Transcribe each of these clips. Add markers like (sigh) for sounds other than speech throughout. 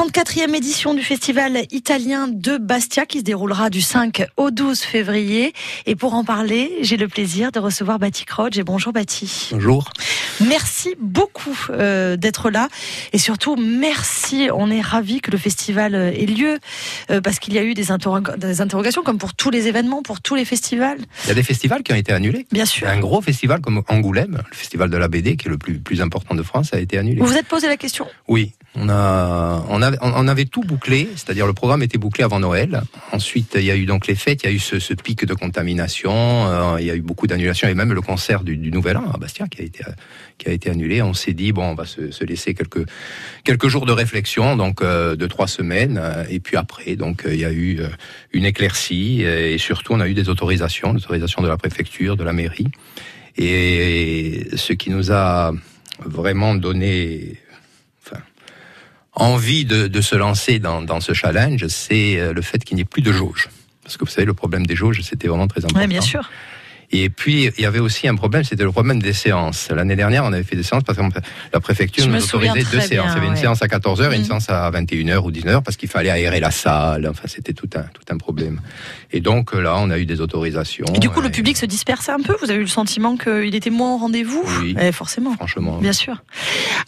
34e édition du festival italien de Bastia qui se déroulera du 5 au 12 février. Et pour en parler, j'ai le plaisir de recevoir Bati Croce. Et bonjour Bati. Bonjour. Merci beaucoup euh, d'être là. Et surtout, merci. On est ravis que le festival euh, ait lieu euh, parce qu'il y a eu des, des, interrogations comme pour tous les événements, pour tous les festivals. Il y a des festivals qui ont été annulés. Bien sûr. Un gros festival comme Angoulême, le festival de la BD qui est le plus, plus important de France, a été annulé. Vous vous êtes posé la question? Oui. On avait, tout bouclé, c'est-à-dire le programme était bouclé avant Noël. Ensuite, il y a eu donc les fêtes, il y a eu ce, pic de contamination, euh, il y a eu beaucoup d'annulations et même le concert du, Nouvel An à Bastia qui a été, annulé. On s'est dit bon, on va se, se, laisser quelques jours de réflexion, donc euh, de trois semaines, et puis après, donc il y a eu une éclaircie et surtout on a eu des autorisations, l'autorisation de la préfecture, de la mairie, et ce qui nous a vraiment donné envie de, de se lancer dans, dans ce challenge, c'est le fait qu'il n'y ait plus de jauge. Parce que vous savez, le problème des jauges, c'était vraiment très important. Oui, bien sûr. Et puis, il y avait aussi un problème, c'était le problème des séances. L'année dernière, on avait fait des séances parce que la préfecture nous autorisait deux séances. Il y avait une ouais. séance à 14h et mmh. une séance à 21h ou 19h parce qu'il fallait aérer la salle. Enfin, c'était tout un, tout un problème. Et donc, là, on a eu des autorisations. Et du coup, et... le public se dispersait un peu? Vous avez eu le sentiment qu'il était moins au rendez-vous? Oui. Eh, forcément. Franchement. Bien sûr.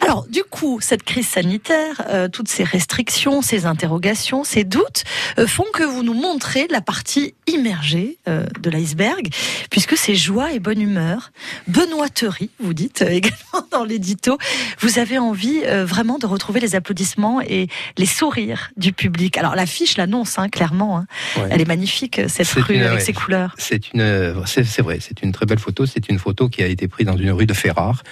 Alors, du coup, cette crise sanitaire, euh, toutes ces restrictions, ces interrogations, ces doutes euh, font que vous nous montrez la partie immergée euh, de l'iceberg, puisque c'est joie et bonne humeur, benoîterie, vous dites euh, (laughs) également dans l'édito. Vous avez envie euh, vraiment de retrouver les applaudissements et les sourires du public. Alors, l'affiche l'annonce, hein, clairement. Hein. Ouais. Elle est magnifique, cette rue une, avec ouais, ses couleurs. C'est une, c'est vrai, c'est une très belle photo. C'est une photo qui a été prise dans une rue de Ferrare.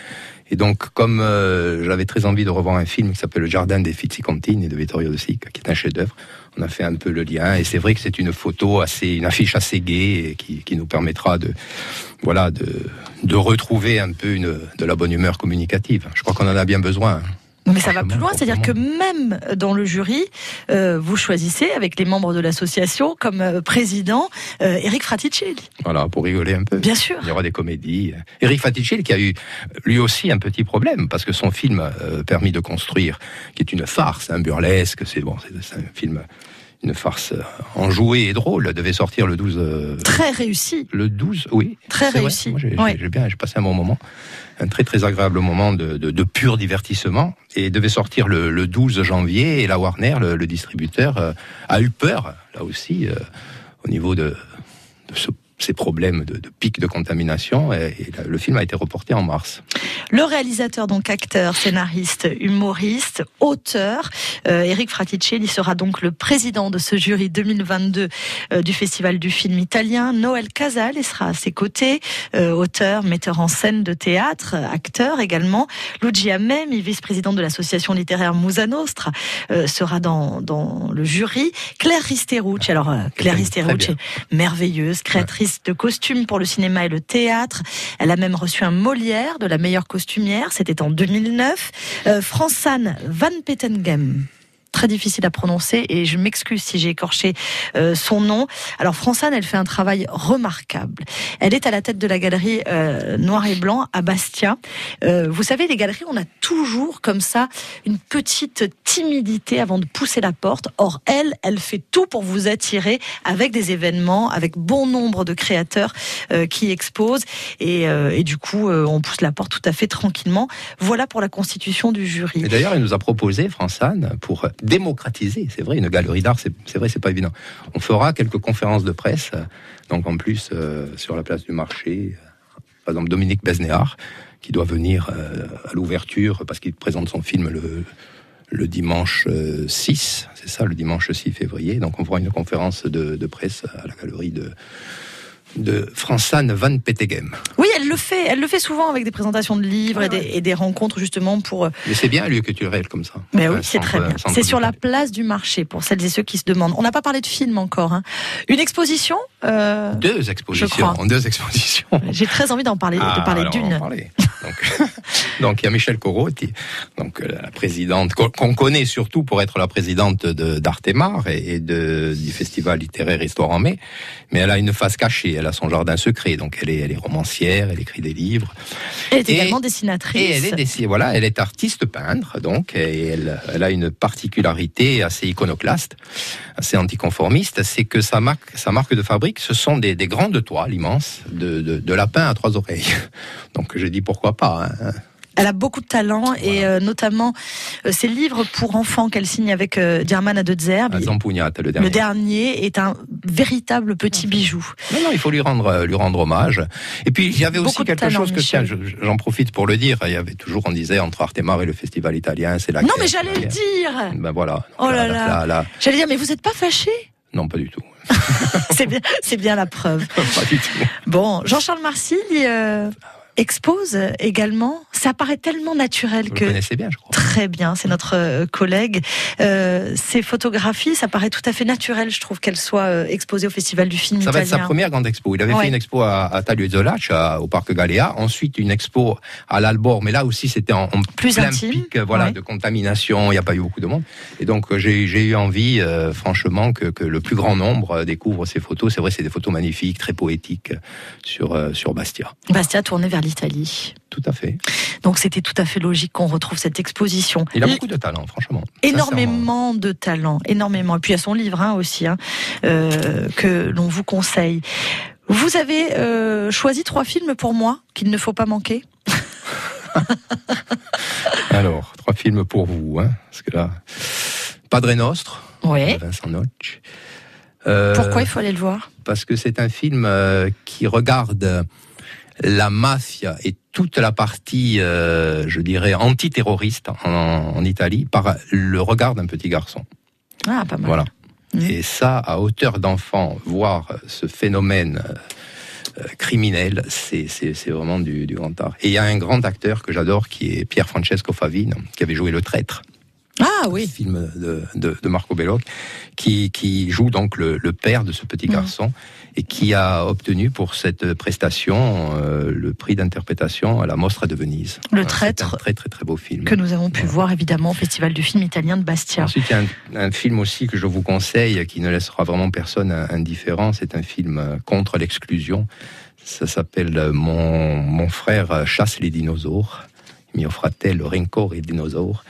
Et donc, comme euh, j'avais très envie de revoir un film qui s'appelle Le Jardin des Fizzicontini de Vittorio De Sica, qui est un chef-d'œuvre, on a fait un peu le lien. Et c'est vrai que c'est une photo assez, une affiche assez gaie qui, qui, nous permettra de, voilà, de, de retrouver un peu une, de la bonne humeur communicative. Je crois qu'on en a bien besoin. Mais ça va plus loin, c'est-à-dire que même dans le jury, euh, vous choisissez avec les membres de l'association comme euh, président euh, Eric Fraticelli. Voilà, pour rigoler un peu. Bien sûr. Il y aura des comédies. Eric Fraticelli qui a eu lui aussi un petit problème parce que son film euh, Permis de construire, qui est une farce, un burlesque, c'est bon, c'est un film une farce enjouée et drôle devait sortir le 12 euh, très réussi. le 12 oui très réussi. J'ai oui. bien j'ai passé un bon moment. Un très très agréable moment de, de, de pur divertissement. Et devait sortir le, le, 12 janvier et la Warner le, le distributeur euh, a eu peur là aussi euh, au niveau de, de ce ces problèmes de, de, pic de contamination et, et, le film a été reporté en mars. Le réalisateur, donc acteur, scénariste, humoriste, auteur, euh, Eric Fraticelli sera donc le président de ce jury 2022 euh, du Festival du film italien. Noël Casal sera à ses côtés, euh, auteur, metteur en scène de théâtre, acteur également. Luigi Amemi, vice-président de l'association littéraire Musa Nostra, sera dans, dans le jury. Claire Risterucci, alors Claire Risterucci, merveilleuse, créatrice de costumes pour le cinéma et le théâtre. Elle a même reçu un Molière de la meilleure costumière. C'était en 2009. Euh, Van Pettengem très difficile à prononcer et je m'excuse si j'ai écorché euh, son nom. Alors Françane, elle fait un travail remarquable. Elle est à la tête de la galerie euh, Noir et Blanc à Bastia. Euh, vous savez, les galeries, on a toujours comme ça une petite timidité avant de pousser la porte. Or, elle, elle fait tout pour vous attirer avec des événements, avec bon nombre de créateurs euh, qui exposent et, du coup, on pousse la porte tout à fait tranquillement. Voilà pour la constitution du jury. D'ailleurs, elle nous a proposé, Françane, pour démocratiser. C'est vrai, une galerie d'art, c'est vrai, c'est pas évident. On fera quelques conférences de presse, donc en plus euh, sur la place du marché. Par exemple, Dominique Besnéard, qui doit venir euh, à l'ouverture parce qu'il présente son film le, dimanche 6, c'est ça, le dimanche 6 février. Donc on fera une conférence de, presse à la galerie de de Van Petegem. Le fait. Elle le fait souvent avec des présentations de livres et, des, ouais. et, des, rencontres justement pour. euh, Mais c'est bien un lieu culturel comme ça. Mais oui, c'est très bien. C'est sur la place du marché pour celles et ceux qui se demandent. On n'a pas parlé de film encore. Hein. Une exposition? Euh, Deux expositions. Deux expositions. (laughs) J'ai très envie d'en parler, de ah, parler d'une. Donc, (laughs) donc, il y a Michel Corotti, donc euh, la présidente qu'on connaît surtout pour être la présidente d'Artemar et, et de, du festival littéraire Histoire en mai. Mais elle a une face cachée. Elle a son jardin secret. Donc elle est, elle est romancière. Elle écrit des livres. Elle est également dessinatrice. Et elle est voilà, elle est artiste peintre. Donc et elle, elle a une particularité assez iconoclaste, assez anticonformiste, c'est que sa marque, sa marque de fabrique, ce sont des, des grandes toiles immenses de, de, de lapins à trois oreilles. (laughs) Donc je dis pourquoi pas. Hein. Elle a beaucoup de talent et euh, notamment euh, ses livres pour enfants qu'elle signe avec euh, German Adedzerbe. le dernier. Le dernier est un véritable petit bijou. Non, non, il faut lui rendre, lui rendre hommage. Et puis il y avait aussi quelque chose que tiens, j'en profite pour le dire. Il y avait toujours, on disait entre Artemar et le festival italien, c'est la. Non, mais j'allais le dire. Ben voilà. oh là là. J'allais dire, mais vous n'êtes pas fâché non, pas du tout. (laughs) c'est bien, c'est bien la preuve. pas du tout. Bon, Jean-Charles Marcy, expose également. Ça paraît tellement naturel Vous que. Vous connaissez bien, je crois. Très bien, c'est notre euh, collègue. Euh, ces photographies, ça paraît tout à fait naturel, je trouve, qu'elles soient euh, exposées au Festival du film ça italien. Ça va être sa première grande expo. Il avait fait une expo à, à au Parc Galéa. Ensuite, une expo à l'Albor, mais là aussi, c'était en, Plus plein intime, pic voilà, de contamination. Il n'y a pas eu beaucoup de monde. Et donc, j'ai eu envie, franchement, que, que, le plus grand nombre découvre ces photos. C'est vrai, c'est des photos magnifiques, très poétiques sur, sur Bastia. Bastia tourné vers l'Italie. Tout à fait. Donc c'était tout à fait logique qu'on retrouve cette exposition. Il a beaucoup de talent, franchement. Énormément de talent, énormément. Et puis il y a son livre hein, aussi, hein, euh, que l'on vous conseille. Vous avez euh, choisi trois films pour moi qu'il ne faut pas manquer. (laughs) Alors, trois films pour vous, hein, parce que là, Padre Nostre, oui. Vincent Notch. Euh, Pourquoi il faut aller le voir? Parce que c'est un film qui regarde la mafia et toute la partie, euh, je dirais, antiterroriste en, en Italie par le regard d'un petit garçon. Ah, pas mal. Voilà. Mmh. Et ça, à hauteur d'enfant, voir ce phénomène euh, criminel, c'est vraiment du, du, grand art. Et il y a un grand acteur que j'adore qui est Pierre Francesco Favino, qui avait joué Le Traître. Ah oui. Film de, de, de Marco Bello, qui, qui joue donc le, le, père de ce petit mmh. Et qui a obtenu pour cette prestation euh, le prix d'interprétation à la Mostra de Venise. Le traître. Un très très très beau film. Que nous avons pu voilà. voir évidemment au Festival du film italien de Bastia. Ensuite, il y a un, un, film aussi que je vous conseille qui ne laissera vraiment personne indifférent. C'est un film euh, contre l'exclusion. Ça s'appelle mon, mon frère chasse les dinosaures. Mio fratello rincore i dinosaures?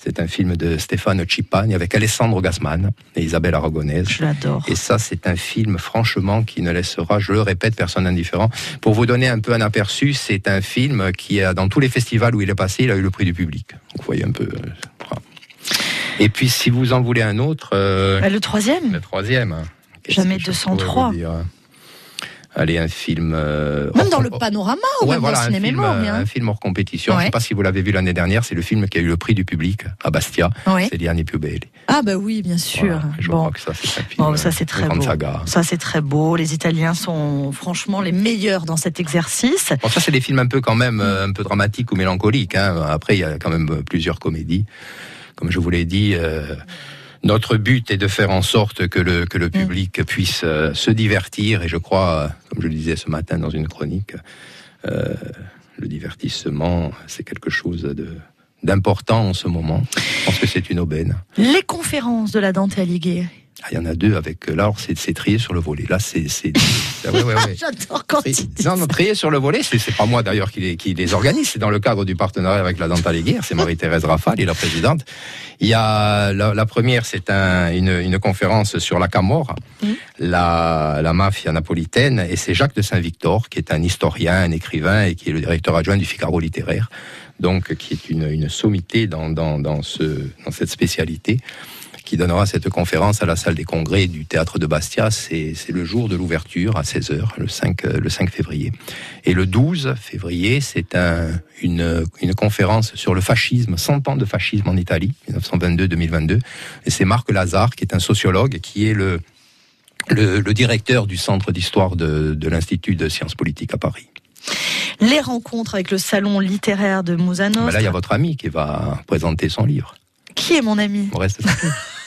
C'est un film de Stéphane Cipagne avec Alessandro Gasman et Isabelle Aragonese. Je l'adore. Et ça, c'est un film, franchement, qui ne laissera, je le répète, personne indifférent. Pour vous donner un peu un aperçu, c'est un film qui, a, dans tous les festivals où il est passé, il a eu le prix du public. vous voyez un peu. Euh. Et puis, si vous en voulez un autre. Euh, le troisième? Le troisième. Jamais 203 allez, un film. Euh, même dans le panorama ou ouais, même voilà, dans le cinéma un film, un film hors compétition. Ouais. Je ne sais pas si vous l'avez vu l'année dernière, c'est le film qui a eu le prix du public à Bastia. Ouais. C'est Liani più belli. Ah bah oui, bien sûr. Voilà, je bon. crois que ça c'est un film. Bon, ça c'est très beau. Saga. Ça c'est très beau. Les Italiens sont franchement les meilleurs dans cet exercice. Bon, ça c'est des films un peu quand même euh, un peu dramatiques ou mélancoliques. Hein. Après, il y a quand même plusieurs comédies. Comme je vous l'ai dit. Euh, notre but est de faire en sorte que le, que le public puisse euh, se divertir. Et je crois, comme je le disais ce matin dans une chronique, euh, le divertissement, c'est quelque chose de d'important en ce moment. Je pense que c'est une aubaine. Les conférences de la Dante Alighieri. Ah, il y en a deux avec. Là, c'est trié sur le volet. Là, c'est. Ouais, ouais, ouais. (laughs) J'adore quand Non, non, trié sur le volet, c'est pas moi d'ailleurs qui les, qui les organise. C'est dans le cadre du partenariat avec la Dante Alighieri. C'est Marie-Thérèse Rafale, et la présidente. Il y a la, la première, c'est un, une, une conférence sur la Camorra, mmh. la, la mafia napolitaine, et c'est Jacques de Saint-Victor, qui est un historien, un écrivain, et qui est le directeur adjoint du Figaro littéraire, donc qui est une, une sommité dans, dans, dans, ce, dans cette spécialité qui donnera cette conférence à la salle des congrès du théâtre de Bastia. C'est le jour de l'ouverture à 16h, le 5, le 5 février. Et le 12 février, c'est un, une, une conférence sur le fascisme, 100 ans de fascisme en Italie, 1922-2022. Et c'est Marc Lazare, qui est un sociologue, qui est le, le, le directeur du centre d'histoire de, de l'Institut de sciences politiques à Paris. Les rencontres avec le salon littéraire de Moussanos. Là, il y a votre ami qui va présenter son livre. Qui est mon ami? On reste (laughs)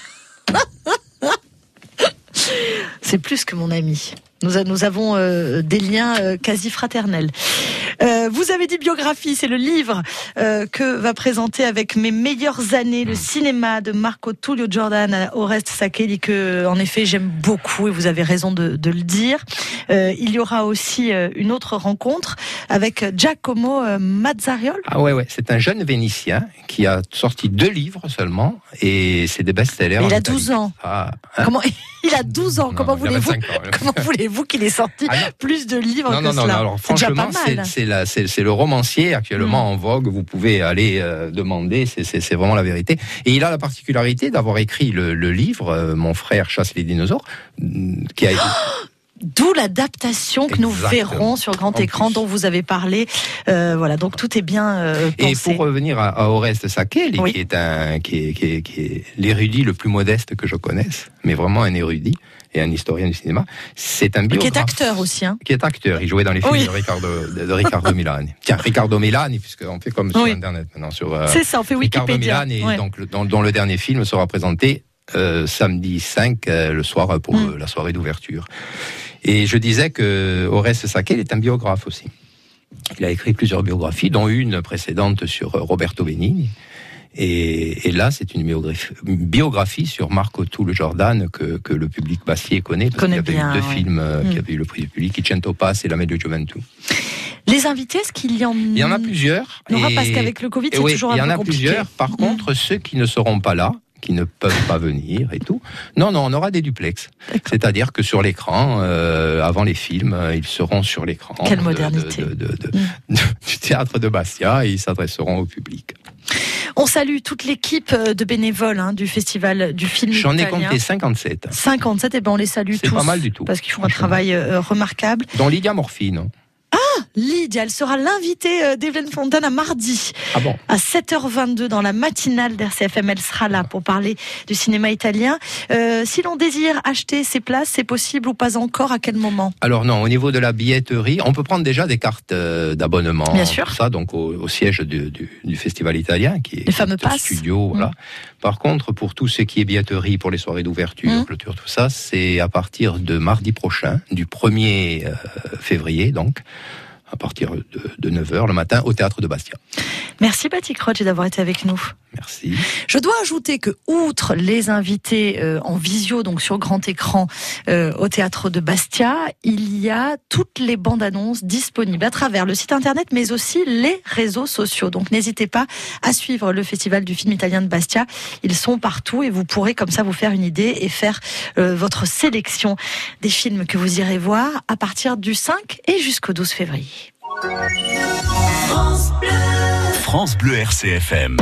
C'est plus que mon ami. Nous, avons euh, des liens euh, quasi fraternels. Euh, vous avez dit biographie, c'est le livre euh, que va présenter avec mes meilleures années le cinéma de Marco Tullio Jordan Oreste Sakeli que en effet j'aime beaucoup et vous avez raison de, de le dire. Euh, il y aura aussi une autre rencontre avec Giacomo Mazzariol. Ah ouais ouais, c'est un jeune Vénitien qui a sorti deux livres seulement et c'est des best-sellers. Il a 12 ans. Ah, hein? Comment il a 12 ans. Comment voulez-vous (laughs) voulez-vous qu'il ait sorti ah plus de livres non, que non, cela non, alors franchement, c'est le romancier actuellement mm. en vogue. Vous pouvez aller euh, demander, c'est vraiment la vérité. Et il a la particularité d'avoir écrit le, le livre euh, Mon frère chasse les dinosaures, mm, qui a été... (gasps) D'où l'adaptation que nous verrons sur grand écran dont vous avez parlé. Euh, voilà, donc tout est bien euh, pensé. Et pour revenir à, à Oreste Sakeli, qui est un, qui est, qui est, qui est l'érudit le plus modeste que je connaisse, mais vraiment un érudit et un historien du cinéma. C'est un biographe. Qui est acteur aussi. Hein. Qui est acteur. Il jouait dans les films de Ricardo, de, Ricardo Milani. Tiens, Ricardo Milani, puisqu'on fait comme sur Internet maintenant. sur. Euh, C'est ça, on fait Wikipédia. Ricardo Milani, donc, dont, dont, le dernier film sera présenté euh, samedi 5, euh, le soir, pour mm. la soirée d'ouverture. Et je disais que Sakel est un biographe aussi. Il a écrit plusieurs biographies, dont une précédente sur Roberto Benigni. Et, et là, c'est une biographie, biographie sur Marco Tulle Jordan que, que le public bassier connaît, parce qu'il y avait eu deux films euh, qui mm. avaient eu le prix du public, Cento Pass et La de Juventus. Les invités, est-ce qu'il y en a Il y en a plusieurs. Non, parce qu'avec le Covid, c'est toujours un peu compliqué. Il y en a plusieurs. Par mm. contre, ceux qui ne seront pas là, qui ne peuvent pas venir et tout. Non, non, on aura des duplex. C'est-à-dire que sur l'écran, euh, avant les films, euh, ils seront sur l'écran. Quelle modernité. Mm. (laughs) du théâtre de Bastia et ils s'adresseront au public. On salue toute l'équipe euh, de bénévoles hein, du festival du film. J'en ai compté 57. 57, et ben on les salue tous. C'est pas mal du tout. Parce qu'ils font un travail remarquable. Dans Lydia Morphine. Lydia. Elle sera l'invitée euh, d'Evelyne Fontaine à mardi. Ah bon À 7h22 dans la matinale d'RCFM. Elle sera là pour parler du cinéma italien. Euh, si l'on désire acheter ses places, c'est possible ou pas encore? À quel moment? Alors non, au niveau de la billetterie, on peut prendre déjà des cartes euh, d'abonnement. Bien sûr. Ça, donc au, siège du, festival italien, qui est Les fameux studio. Voilà. Mm. Par contre, pour tout ce qui est billetterie, pour les soirées d'ouverture, mmh. clôture, tout ça, c'est à partir de mardi prochain, du 1er février, donc à partir de, 9h le matin au théâtre de Bastia. Merci Patrick Roche d'avoir été avec nous. Merci. Je dois ajouter que outre les invités euh, en visio, donc sur grand écran euh, au théâtre de Bastia, il y a toutes les bandes annonces disponibles à travers le site internet, mais aussi les réseaux sociaux. Donc n'hésitez pas à suivre le festival du film italien de Bastia. Ils sont partout et vous pourrez comme ça vous faire une idée et faire euh, votre sélection des films que vous irez voir à partir du 5 et jusqu'au 12 février. France Bleu, RCFM.